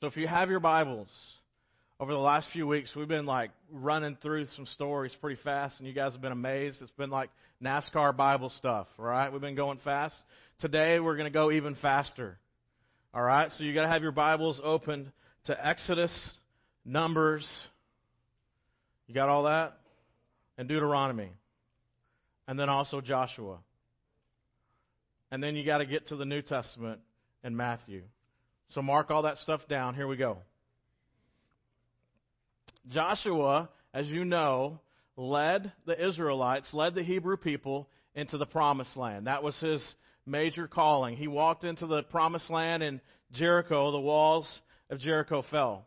So if you have your Bibles, over the last few weeks, we've been like running through some stories pretty fast, and you guys have been amazed. It's been like NASCAR Bible stuff, all right? We've been going fast. Today, we're going to go even faster, all right? So you got to have your Bibles open to Exodus, Numbers. You got all that? And Deuteronomy. And then also Joshua. And then you got to get to the New Testament and Matthew. So mark all that stuff down. Here we go. Joshua, as you know, led the Israelites, led the Hebrew people into the promised land. That was his major calling. He walked into the promised land in Jericho, the walls of Jericho fell.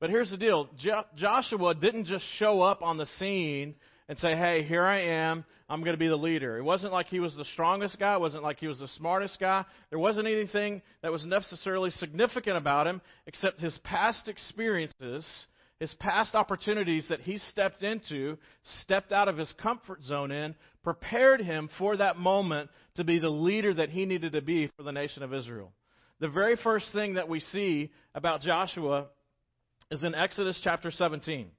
But here's the deal jo- Joshua didn't just show up on the scene and say, Hey, here I am. I'm going to be the leader. It wasn't like he was the strongest guy. It wasn't like he was the smartest guy. There wasn't anything that was necessarily significant about him except his past experiences, his past opportunities that he stepped into, stepped out of his comfort zone in, prepared him for that moment to be the leader that he needed to be for the nation of Israel. The very first thing that we see about Joshua is in Exodus chapter 17.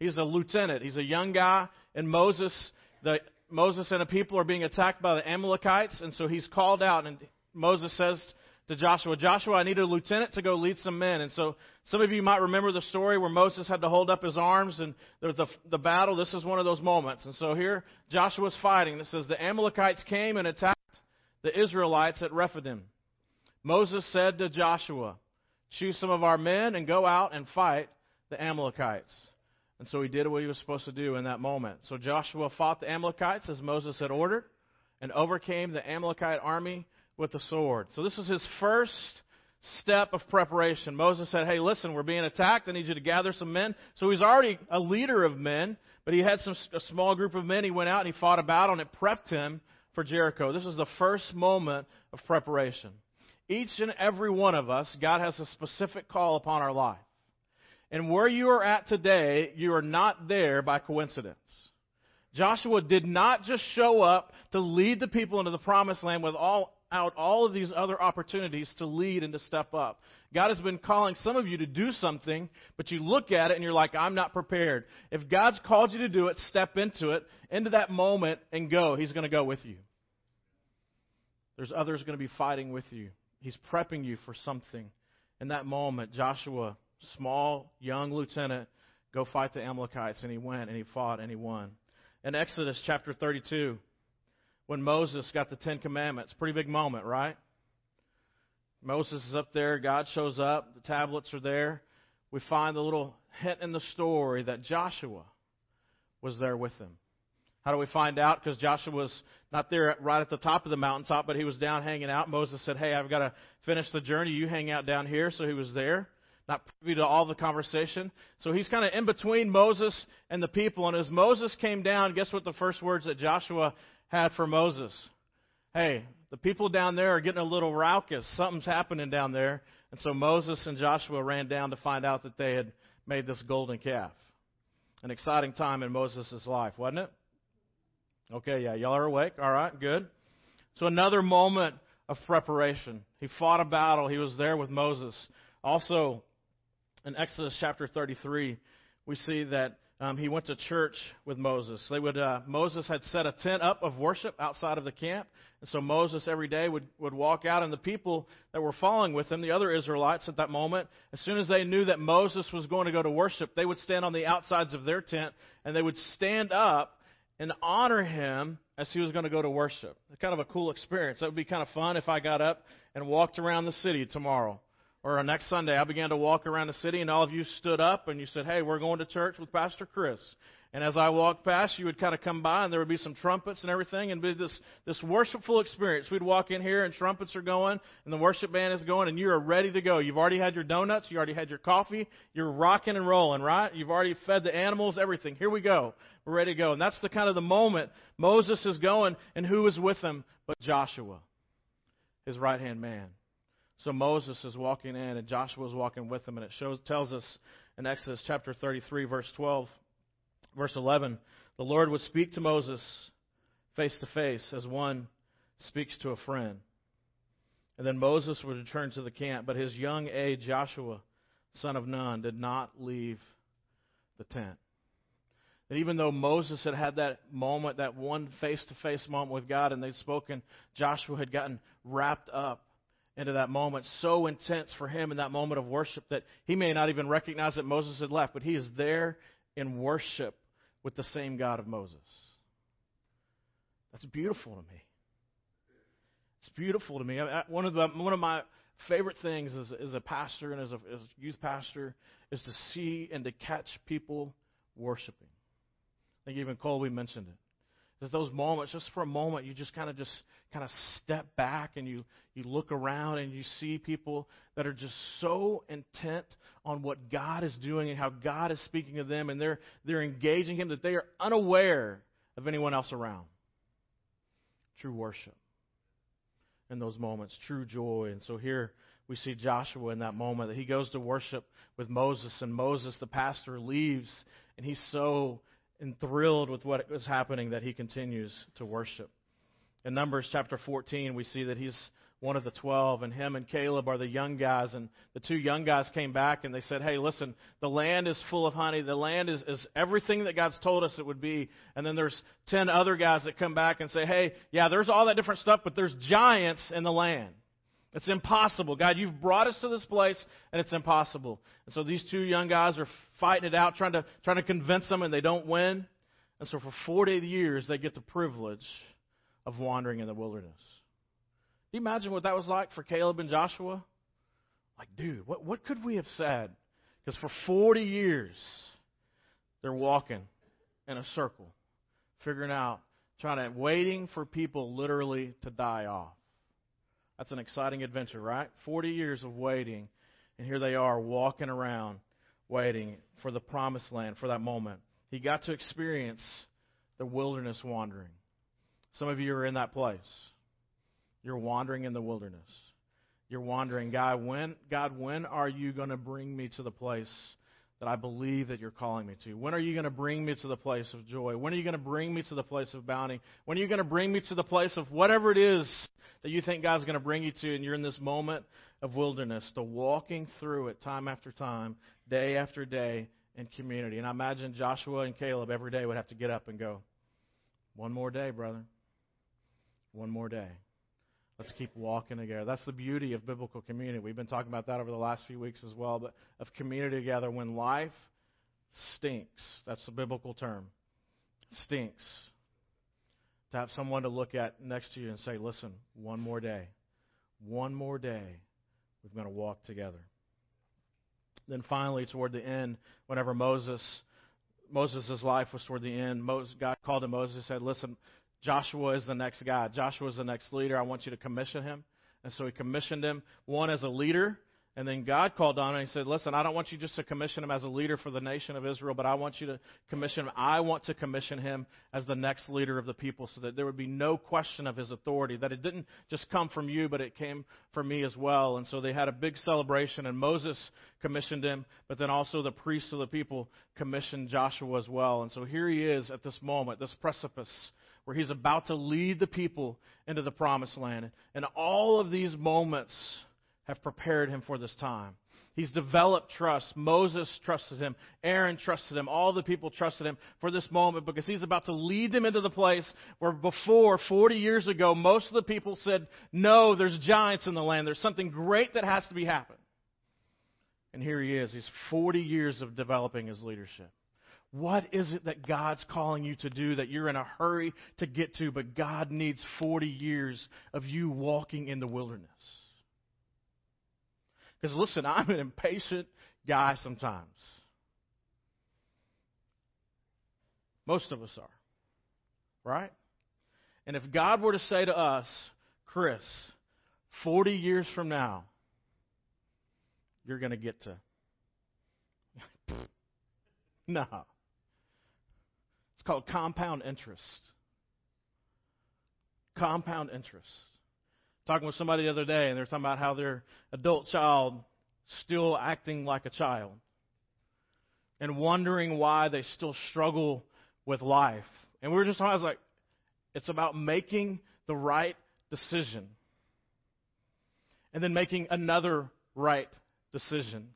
He's a lieutenant. He's a young guy, and Moses, the Moses and the people are being attacked by the Amalekites, and so he's called out, and Moses says to Joshua, Joshua, I need a lieutenant to go lead some men. And so some of you might remember the story where Moses had to hold up his arms and there's the, the battle. This is one of those moments. And so here Joshua's fighting. It says the Amalekites came and attacked the Israelites at Rephidim. Moses said to Joshua, choose some of our men and go out and fight the Amalekites. And so he did what he was supposed to do in that moment. So Joshua fought the Amalekites as Moses had ordered and overcame the Amalekite army with the sword. So this was his first step of preparation. Moses said, Hey, listen, we're being attacked. I need you to gather some men. So he's already a leader of men, but he had some, a small group of men. He went out and he fought a battle and it prepped him for Jericho. This is the first moment of preparation. Each and every one of us, God has a specific call upon our life. And where you are at today, you are not there by coincidence. Joshua did not just show up to lead the people into the promised land with all out all of these other opportunities to lead and to step up. God has been calling some of you to do something, but you look at it and you're like, I'm not prepared. If God's called you to do it, step into it, into that moment, and go. He's going to go with you. There's others going to be fighting with you. He's prepping you for something. In that moment, Joshua small, young lieutenant, go fight the Amalekites. And he went and he fought and he won. In Exodus chapter 32, when Moses got the Ten Commandments, pretty big moment, right? Moses is up there, God shows up, the tablets are there. We find the little hint in the story that Joshua was there with him. How do we find out? Because Joshua was not there right at the top of the mountaintop, but he was down hanging out. Moses said, Hey, I've got to finish the journey. You hang out down here. So he was there not privy to all the conversation. So he's kind of in between Moses and the people. And as Moses came down, guess what the first words that Joshua had for Moses? Hey, the people down there are getting a little raucous. Something's happening down there. And so Moses and Joshua ran down to find out that they had made this golden calf. An exciting time in Moses' life, wasn't it? Okay, yeah, y'all are awake. All right, good. So another moment of preparation. He fought a battle. He was there with Moses. Also, in Exodus chapter 33, we see that um, he went to church with Moses. They would uh, Moses had set a tent up of worship outside of the camp, and so Moses every day would would walk out, and the people that were following with him, the other Israelites at that moment, as soon as they knew that Moses was going to go to worship, they would stand on the outsides of their tent, and they would stand up and honor him as he was going to go to worship. Kind of a cool experience. That would be kind of fun if I got up and walked around the city tomorrow or on next Sunday, I began to walk around the city, and all of you stood up and you said, Hey, we're going to church with Pastor Chris. And as I walked past, you would kind of come by, and there would be some trumpets and everything, and be this, this worshipful experience. We'd walk in here, and trumpets are going, and the worship band is going, and you are ready to go. You've already had your donuts, you already had your coffee, you're rocking and rolling, right? You've already fed the animals, everything. Here we go. We're ready to go. And that's the kind of the moment Moses is going, and who is with him but Joshua, his right hand man. So Moses is walking in, and Joshua is walking with him, and it shows tells us in Exodus chapter 33, verse 12, verse 11, the Lord would speak to Moses face to face as one speaks to a friend. And then Moses would return to the camp, but his young aide Joshua son of Nun, did not leave the tent. That even though Moses had had that moment, that one face to face moment with God, and they'd spoken, Joshua had gotten wrapped up into that moment, so intense for him in that moment of worship that he may not even recognize that Moses had left, but he is there in worship with the same God of Moses. That's beautiful to me. It's beautiful to me. One of the one of my favorite things as, as a pastor and as a, as youth pastor is to see and to catch people worshiping. I think even Colby mentioned it. There's those moments, just for a moment, you just kind of just kind of step back and you, you look around and you see people that are just so intent on what God is doing and how God is speaking to them and they're they're engaging Him that they are unaware of anyone else around. True worship in those moments, true joy. And so here we see Joshua in that moment that he goes to worship with Moses, and Moses, the pastor, leaves, and he's so enthralled with what was happening that he continues to worship. In Numbers chapter 14, we see that he's one of the 12, and him and Caleb are the young guys. And the two young guys came back and they said, Hey, listen, the land is full of honey. The land is, is everything that God's told us it would be. And then there's 10 other guys that come back and say, Hey, yeah, there's all that different stuff, but there's giants in the land. It's impossible. God, you've brought us to this place, and it's impossible. And so these two young guys are fighting it out, trying to, trying to convince them, and they don't win. And so for 40 years, they get the privilege of wandering in the wilderness. Do you imagine what that was like for Caleb and Joshua? Like, dude, what, what could we have said? Because for 40 years, they're walking in a circle, figuring out, trying to, waiting for people literally to die off. That's an exciting adventure, right? 40 years of waiting, and here they are walking around waiting for the promised land, for that moment. He got to experience the wilderness wandering. Some of you are in that place. You're wandering in the wilderness. You're wandering, God, when God, when are you going to bring me to the place that I believe that you're calling me to? When are you going to bring me to the place of joy? When are you going to bring me to the place of bounty? When are you going to bring me to the place of whatever it is that you think God's going to bring you to and you're in this moment of wilderness, the walking through it time after time, day after day in community. And I imagine Joshua and Caleb every day would have to get up and go, one more day, brother. One more day. Let's keep walking together. That's the beauty of biblical community. We've been talking about that over the last few weeks as well, but of community together when life stinks. That's the biblical term. Stinks. To have someone to look at next to you and say, listen, one more day. One more day. We're going to walk together. Then finally, toward the end, whenever Moses Moses' life was toward the end, God called to Moses and said, Listen, Joshua is the next guy. Joshua is the next leader. I want you to commission him. And so he commissioned him, one as a leader, and then God called on him and he said, Listen, I don't want you just to commission him as a leader for the nation of Israel, but I want you to commission him. I want to commission him as the next leader of the people so that there would be no question of his authority, that it didn't just come from you, but it came from me as well. And so they had a big celebration, and Moses commissioned him, but then also the priests of the people commissioned Joshua as well. And so here he is at this moment, this precipice where he's about to lead the people into the promised land. And all of these moments have prepared him for this time. He's developed trust. Moses trusted him. Aaron trusted him. All the people trusted him for this moment because he's about to lead them into the place where before, 40 years ago, most of the people said, No, there's giants in the land. There's something great that has to be happening. And here he is. He's 40 years of developing his leadership. What is it that God's calling you to do that you're in a hurry to get to, but God needs 40 years of you walking in the wilderness? Because listen, I'm an impatient guy sometimes. Most of us are. Right? And if God were to say to us, Chris, 40 years from now, you're going to get to. no. Called compound interest. Compound interest talking with somebody the other day, and they're talking about how their adult child still acting like a child and wondering why they still struggle with life. And we were just, talking, I was like, it's about making the right decision and then making another right decision.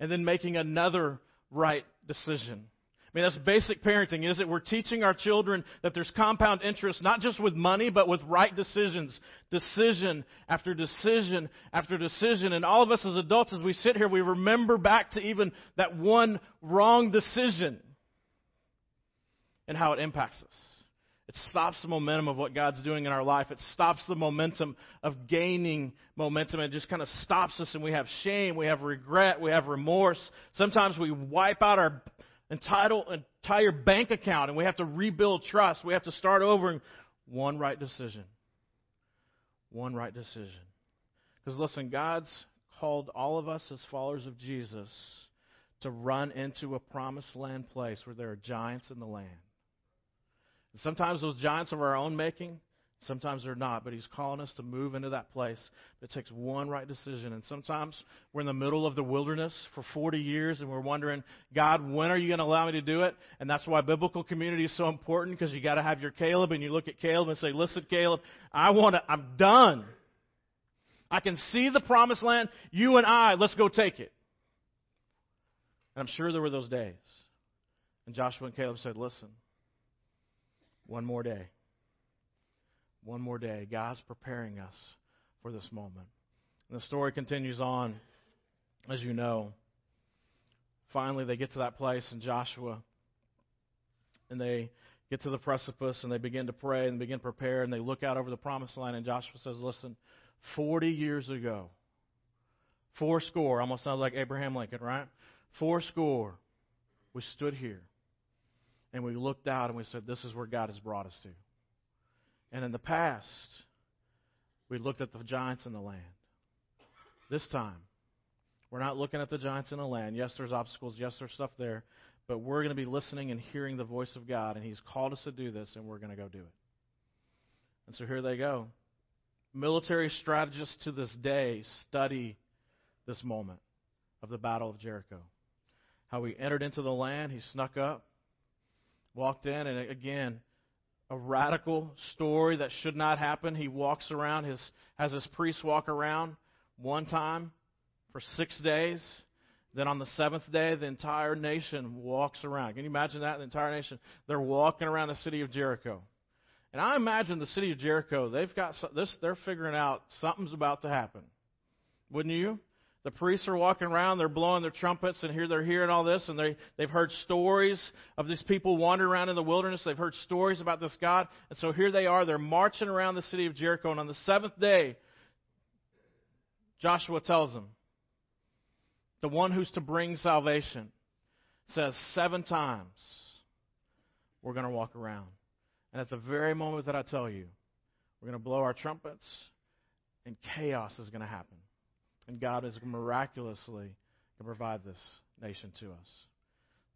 and then making another right decision. I mean, that's basic parenting, is it? We're teaching our children that there's compound interest, not just with money, but with right decisions. Decision after decision after decision. And all of us as adults, as we sit here, we remember back to even that one wrong decision and how it impacts us. It stops the momentum of what God's doing in our life. It stops the momentum of gaining momentum. It just kind of stops us, and we have shame, we have regret, we have remorse. Sometimes we wipe out our entire bank account and we have to rebuild trust. We have to start over. One right decision. One right decision. Because listen, God's called all of us as followers of Jesus to run into a promised land place where there are giants in the land. And sometimes those giants are our own making, Sometimes they're not, but He's calling us to move into that place. It takes one right decision. And sometimes we're in the middle of the wilderness for 40 years and we're wondering, God, when are you going to allow me to do it? And that's why biblical community is so important because you got to have your Caleb and you look at Caleb and say, listen, Caleb, I want to, I'm done. I can see the promised land. You and I, let's go take it. And I'm sure there were those days. And Joshua and Caleb said, listen, one more day. One more day. God's preparing us for this moment. And the story continues on, as you know. Finally, they get to that place in Joshua, and they get to the precipice, and they begin to pray and begin to prepare, and they look out over the promised land, and Joshua says, Listen, 40 years ago, four score, almost sounds like Abraham Lincoln, right? Four score, we stood here, and we looked out, and we said, This is where God has brought us to. And in the past, we looked at the giants in the land. This time, we're not looking at the giants in the land. Yes, there's obstacles. Yes, there's stuff there. But we're going to be listening and hearing the voice of God. And He's called us to do this, and we're going to go do it. And so here they go. Military strategists to this day study this moment of the Battle of Jericho. How he entered into the land, he snuck up, walked in, and again, a radical story that should not happen. He walks around, his, has his priests walk around one time for six days. Then on the seventh day, the entire nation walks around. Can you imagine that? The entire nation. They're walking around the city of Jericho. And I imagine the city of Jericho, they've got this, they're figuring out something's about to happen. Wouldn't you? The priests are walking around, they're blowing their trumpets, and here they're hearing all this, and they, they've heard stories of these people wandering around in the wilderness. They've heard stories about this God. And so here they are, they're marching around the city of Jericho, and on the seventh day, Joshua tells them, the one who's to bring salvation says seven times, we're going to walk around. And at the very moment that I tell you, we're going to blow our trumpets, and chaos is going to happen. And God is miraculously to provide this nation to us.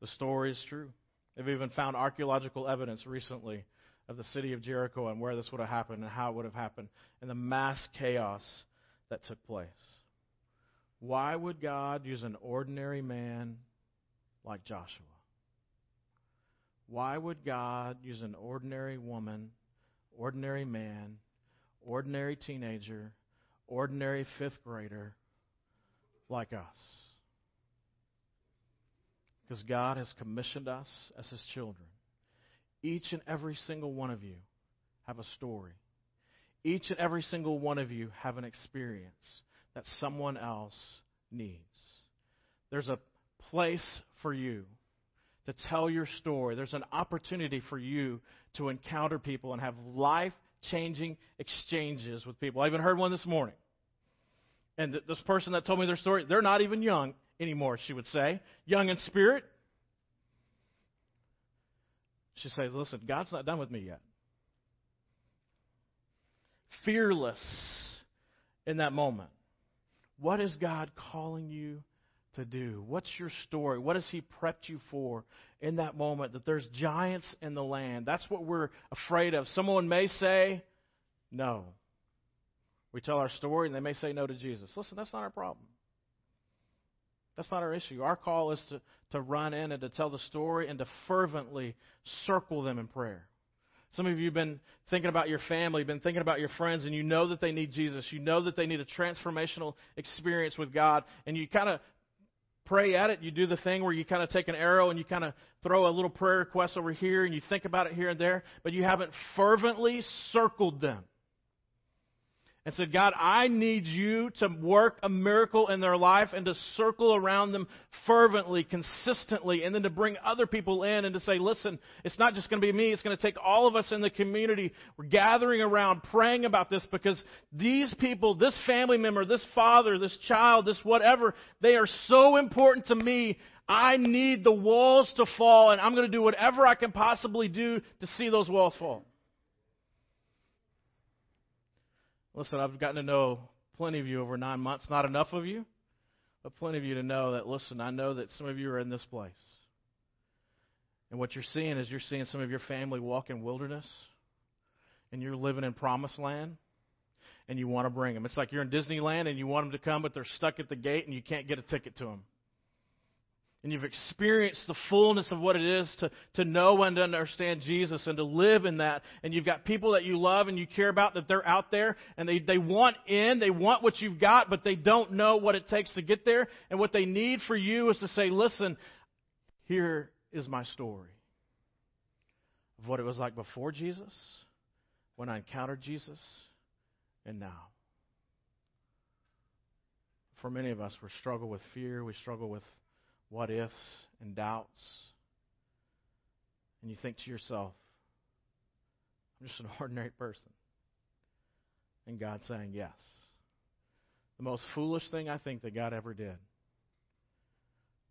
The story is true. They've even found archaeological evidence recently of the city of Jericho and where this would have happened and how it would have happened and the mass chaos that took place. Why would God use an ordinary man like Joshua? Why would God use an ordinary woman, ordinary man, ordinary teenager, ordinary fifth grader like us. Because God has commissioned us as His children. Each and every single one of you have a story. Each and every single one of you have an experience that someone else needs. There's a place for you to tell your story. There's an opportunity for you to encounter people and have life changing exchanges with people. I even heard one this morning. And this person that told me their story, they're not even young anymore, she would say. Young in spirit. She says, Listen, God's not done with me yet. Fearless in that moment. What is God calling you to do? What's your story? What has He prepped you for in that moment? That there's giants in the land. That's what we're afraid of. Someone may say, No. We tell our story and they may say no to Jesus. Listen, that's not our problem. That's not our issue. Our call is to, to run in and to tell the story and to fervently circle them in prayer. Some of you have been thinking about your family, been thinking about your friends, and you know that they need Jesus. You know that they need a transformational experience with God, and you kind of pray at it. You do the thing where you kind of take an arrow and you kind of throw a little prayer request over here and you think about it here and there, but you haven't fervently circled them and said, God, I need you to work a miracle in their life and to circle around them fervently, consistently, and then to bring other people in and to say, listen, it's not just going to be me, it's going to take all of us in the community. We're gathering around praying about this because these people, this family member, this father, this child, this whatever, they are so important to me. I need the walls to fall, and I'm going to do whatever I can possibly do to see those walls fall. Listen, I've gotten to know plenty of you over nine months. Not enough of you, but plenty of you to know that, listen, I know that some of you are in this place. And what you're seeing is you're seeing some of your family walk in wilderness, and you're living in promised land, and you want to bring them. It's like you're in Disneyland and you want them to come, but they're stuck at the gate and you can't get a ticket to them and you've experienced the fullness of what it is to, to know and to understand Jesus and to live in that, and you've got people that you love and you care about that they're out there and they, they want in, they want what you've got, but they don't know what it takes to get there. And what they need for you is to say, listen, here is my story of what it was like before Jesus, when I encountered Jesus, and now. For many of us, we struggle with fear, we struggle with what ifs and doubts. And you think to yourself, I'm just an ordinary person. And God's saying, yes. The most foolish thing I think that God ever did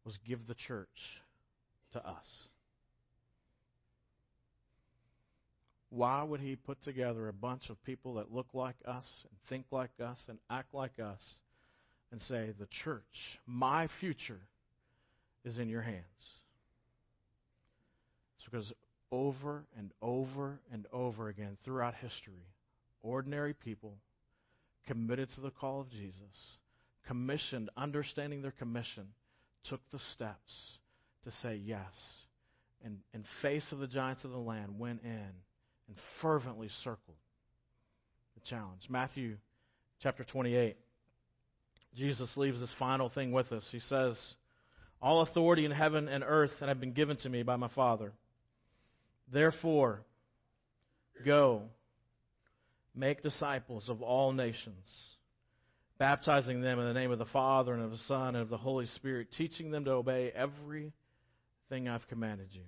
was give the church to us. Why would He put together a bunch of people that look like us and think like us and act like us and say, the church, my future, is in your hands. It's because over and over and over again throughout history, ordinary people committed to the call of Jesus, commissioned, understanding their commission, took the steps to say yes. And in face of the giants of the land, went in and fervently circled the challenge. Matthew chapter 28. Jesus leaves this final thing with us. He says, all authority in heaven and earth have been given to me by my Father. Therefore, go, make disciples of all nations, baptizing them in the name of the Father and of the Son and of the Holy Spirit, teaching them to obey everything I've commanded you.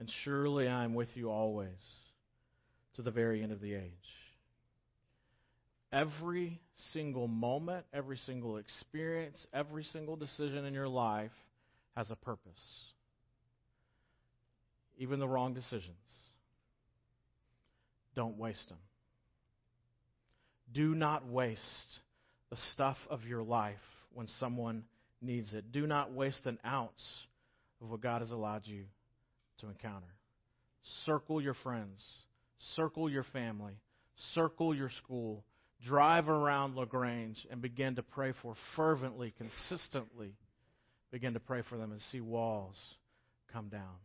And surely I am with you always to the very end of the age. Every single moment, every single experience, every single decision in your life has a purpose. Even the wrong decisions. Don't waste them. Do not waste the stuff of your life when someone needs it. Do not waste an ounce of what God has allowed you to encounter. Circle your friends, circle your family, circle your school drive around La Grange and begin to pray for fervently, consistently, begin to pray for them and see walls come down.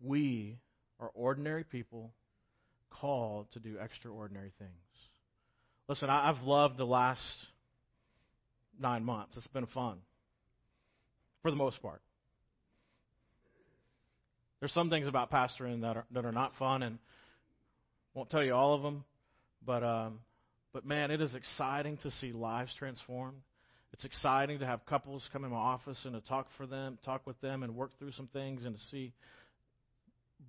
We are ordinary people called to do extraordinary things. Listen, I've loved the last nine months. It's been fun, for the most part. There's some things about pastoring that are that are not fun, and won't tell you all of them, but um, but man, it is exciting to see lives transformed. It's exciting to have couples come in my office and to talk for them, talk with them, and work through some things and to see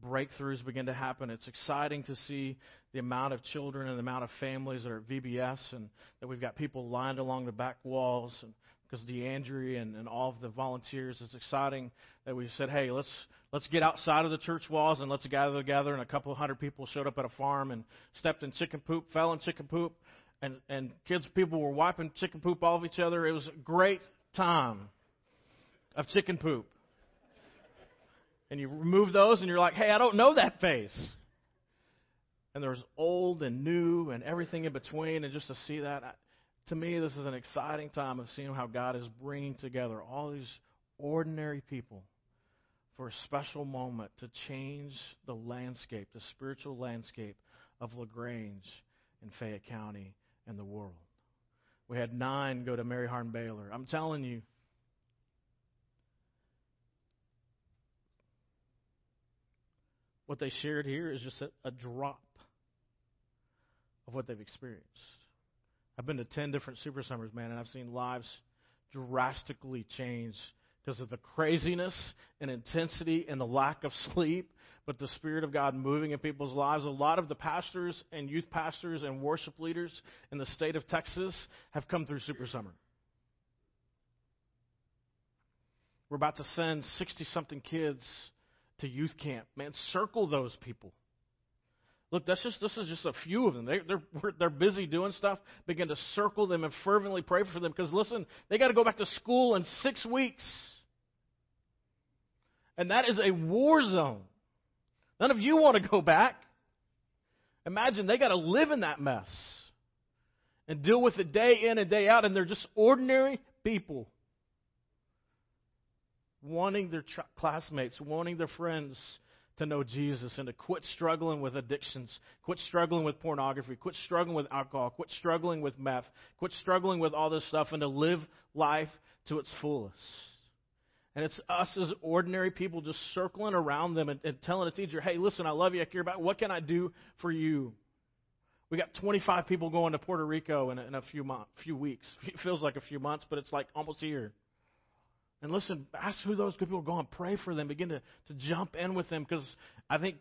breakthroughs begin to happen. It's exciting to see the amount of children and the amount of families that are at VBS and that we've got people lined along the back walls and because DeAndre and, and all of the volunteers. It's exciting that we said, hey, let's let's get outside of the church walls and let's gather together. And a couple hundred people showed up at a farm and stepped in chicken poop, fell in chicken poop, and, and kids, people were wiping chicken poop off each other. It was a great time of chicken poop. And you remove those, and you're like, hey, I don't know that face. And there's old and new and everything in between. And just to see that, to me, this is an exciting time of seeing how God is bringing together all these ordinary people for a special moment to change the landscape, the spiritual landscape of La Grange in Fayette County and the world. We had nine go to Mary Hardin-Baylor. I'm telling you, what they shared here is just a, a drop of what they've experienced. I've been to 10 different super summers, man, and I've seen lives drastically change because of the craziness and intensity and the lack of sleep, but the Spirit of God moving in people's lives. A lot of the pastors and youth pastors and worship leaders in the state of Texas have come through Super Summer. We're about to send 60 something kids to youth camp. Man, circle those people. Look, that's just this is just a few of them. They, they're they're busy doing stuff. Begin to circle them and fervently pray for them because listen, they got to go back to school in six weeks, and that is a war zone. None of you want to go back. Imagine they got to live in that mess and deal with it day in and day out, and they're just ordinary people wanting their classmates, wanting their friends to know Jesus and to quit struggling with addictions, quit struggling with pornography, quit struggling with alcohol, quit struggling with meth, quit struggling with all this stuff, and to live life to its fullest. And it's us as ordinary people just circling around them and, and telling a teacher, hey, listen, I love you, I care about you. What can I do for you? We got 25 people going to Puerto Rico in a, in a few, months, few weeks. It feels like a few months, but it's like almost here. And listen, ask who those good people are going. Pray for them. Begin to, to jump in with them because I think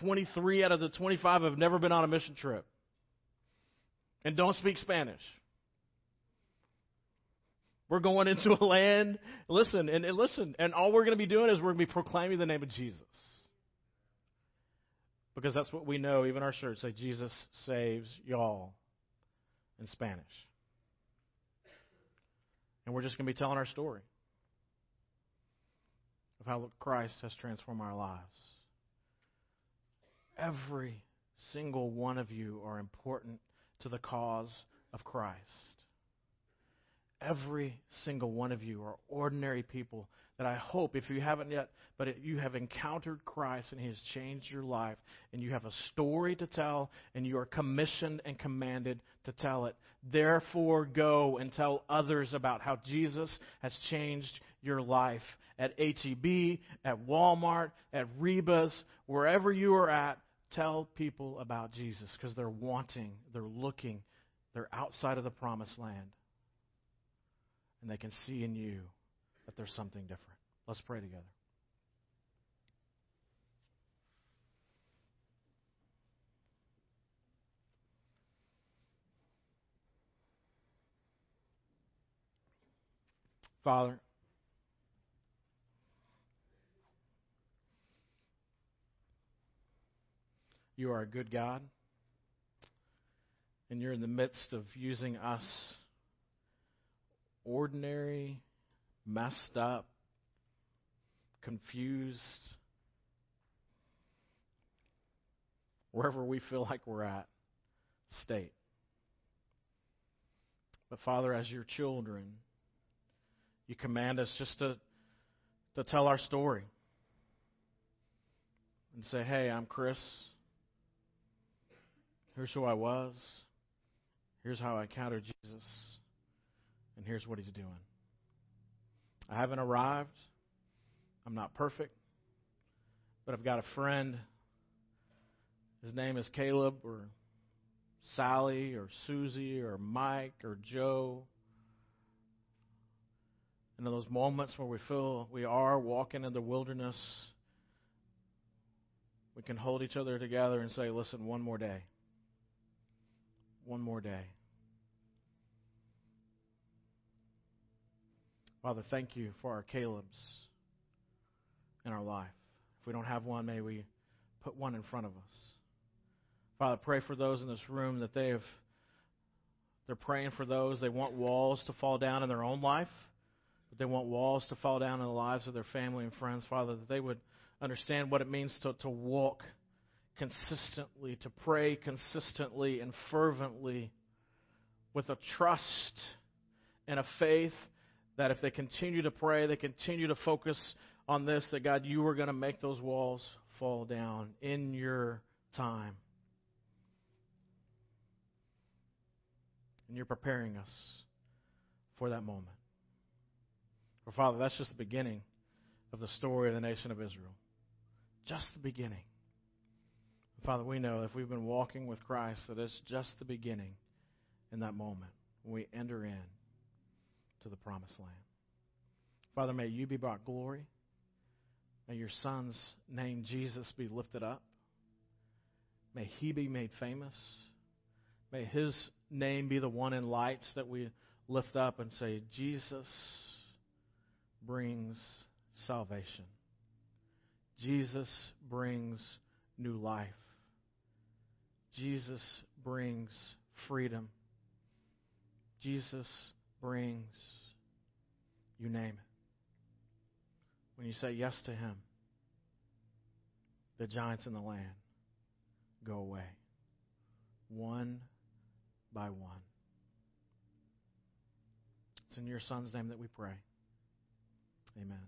23 out of the 25 have never been on a mission trip and don't speak Spanish. We're going into a land, listen, and, and listen, and all we're going to be doing is we're going to be proclaiming the name of Jesus. Because that's what we know, even our church say, Jesus saves y'all in Spanish. And we're just going to be telling our story of how Christ has transformed our lives. Every single one of you are important to the cause of Christ. Every single one of you are ordinary people that I hope, if you haven't yet, but it, you have encountered Christ and He has changed your life, and you have a story to tell, and you are commissioned and commanded to tell it. Therefore, go and tell others about how Jesus has changed your life at HEB, at Walmart, at Reba's, wherever you are at, tell people about Jesus because they're wanting, they're looking, they're outside of the promised land. And they can see in you that there's something different. Let's pray together. Father, You are a good God. And you're in the midst of using us, ordinary, messed up, confused, wherever we feel like we're at, state. But Father, as your children, you command us just to, to tell our story and say, hey, I'm Chris. Here's who I was. Here's how I encountered Jesus. And here's what he's doing. I haven't arrived. I'm not perfect. But I've got a friend. His name is Caleb or Sally or Susie or Mike or Joe. And in those moments where we feel we are walking in the wilderness, we can hold each other together and say, listen, one more day one more day. Father, thank you for our Caleb's in our life. If we don't have one, may we put one in front of us. Father, pray for those in this room that they have they're praying for those. They want walls to fall down in their own life, but they want walls to fall down in the lives of their family and friends, Father, that they would understand what it means to, to walk consistently, to pray consistently and fervently with a trust and a faith that if they continue to pray, they continue to focus on this, that God, you are going to make those walls fall down in your time. And you're preparing us for that moment. For Father, that's just the beginning of the story of the nation of Israel. Just the beginning. Father, we know if we've been walking with Christ that it's just the beginning in that moment when we enter in to the promised land. Father, may you be brought glory. May your Son's name, Jesus, be lifted up. May he be made famous. May his name be the one in lights that we lift up and say, Jesus brings salvation. Jesus brings new life. Jesus brings freedom. Jesus brings, you name it. When you say yes to Him, the giants in the land go away, one by one. It's in your Son's name that we pray. Amen.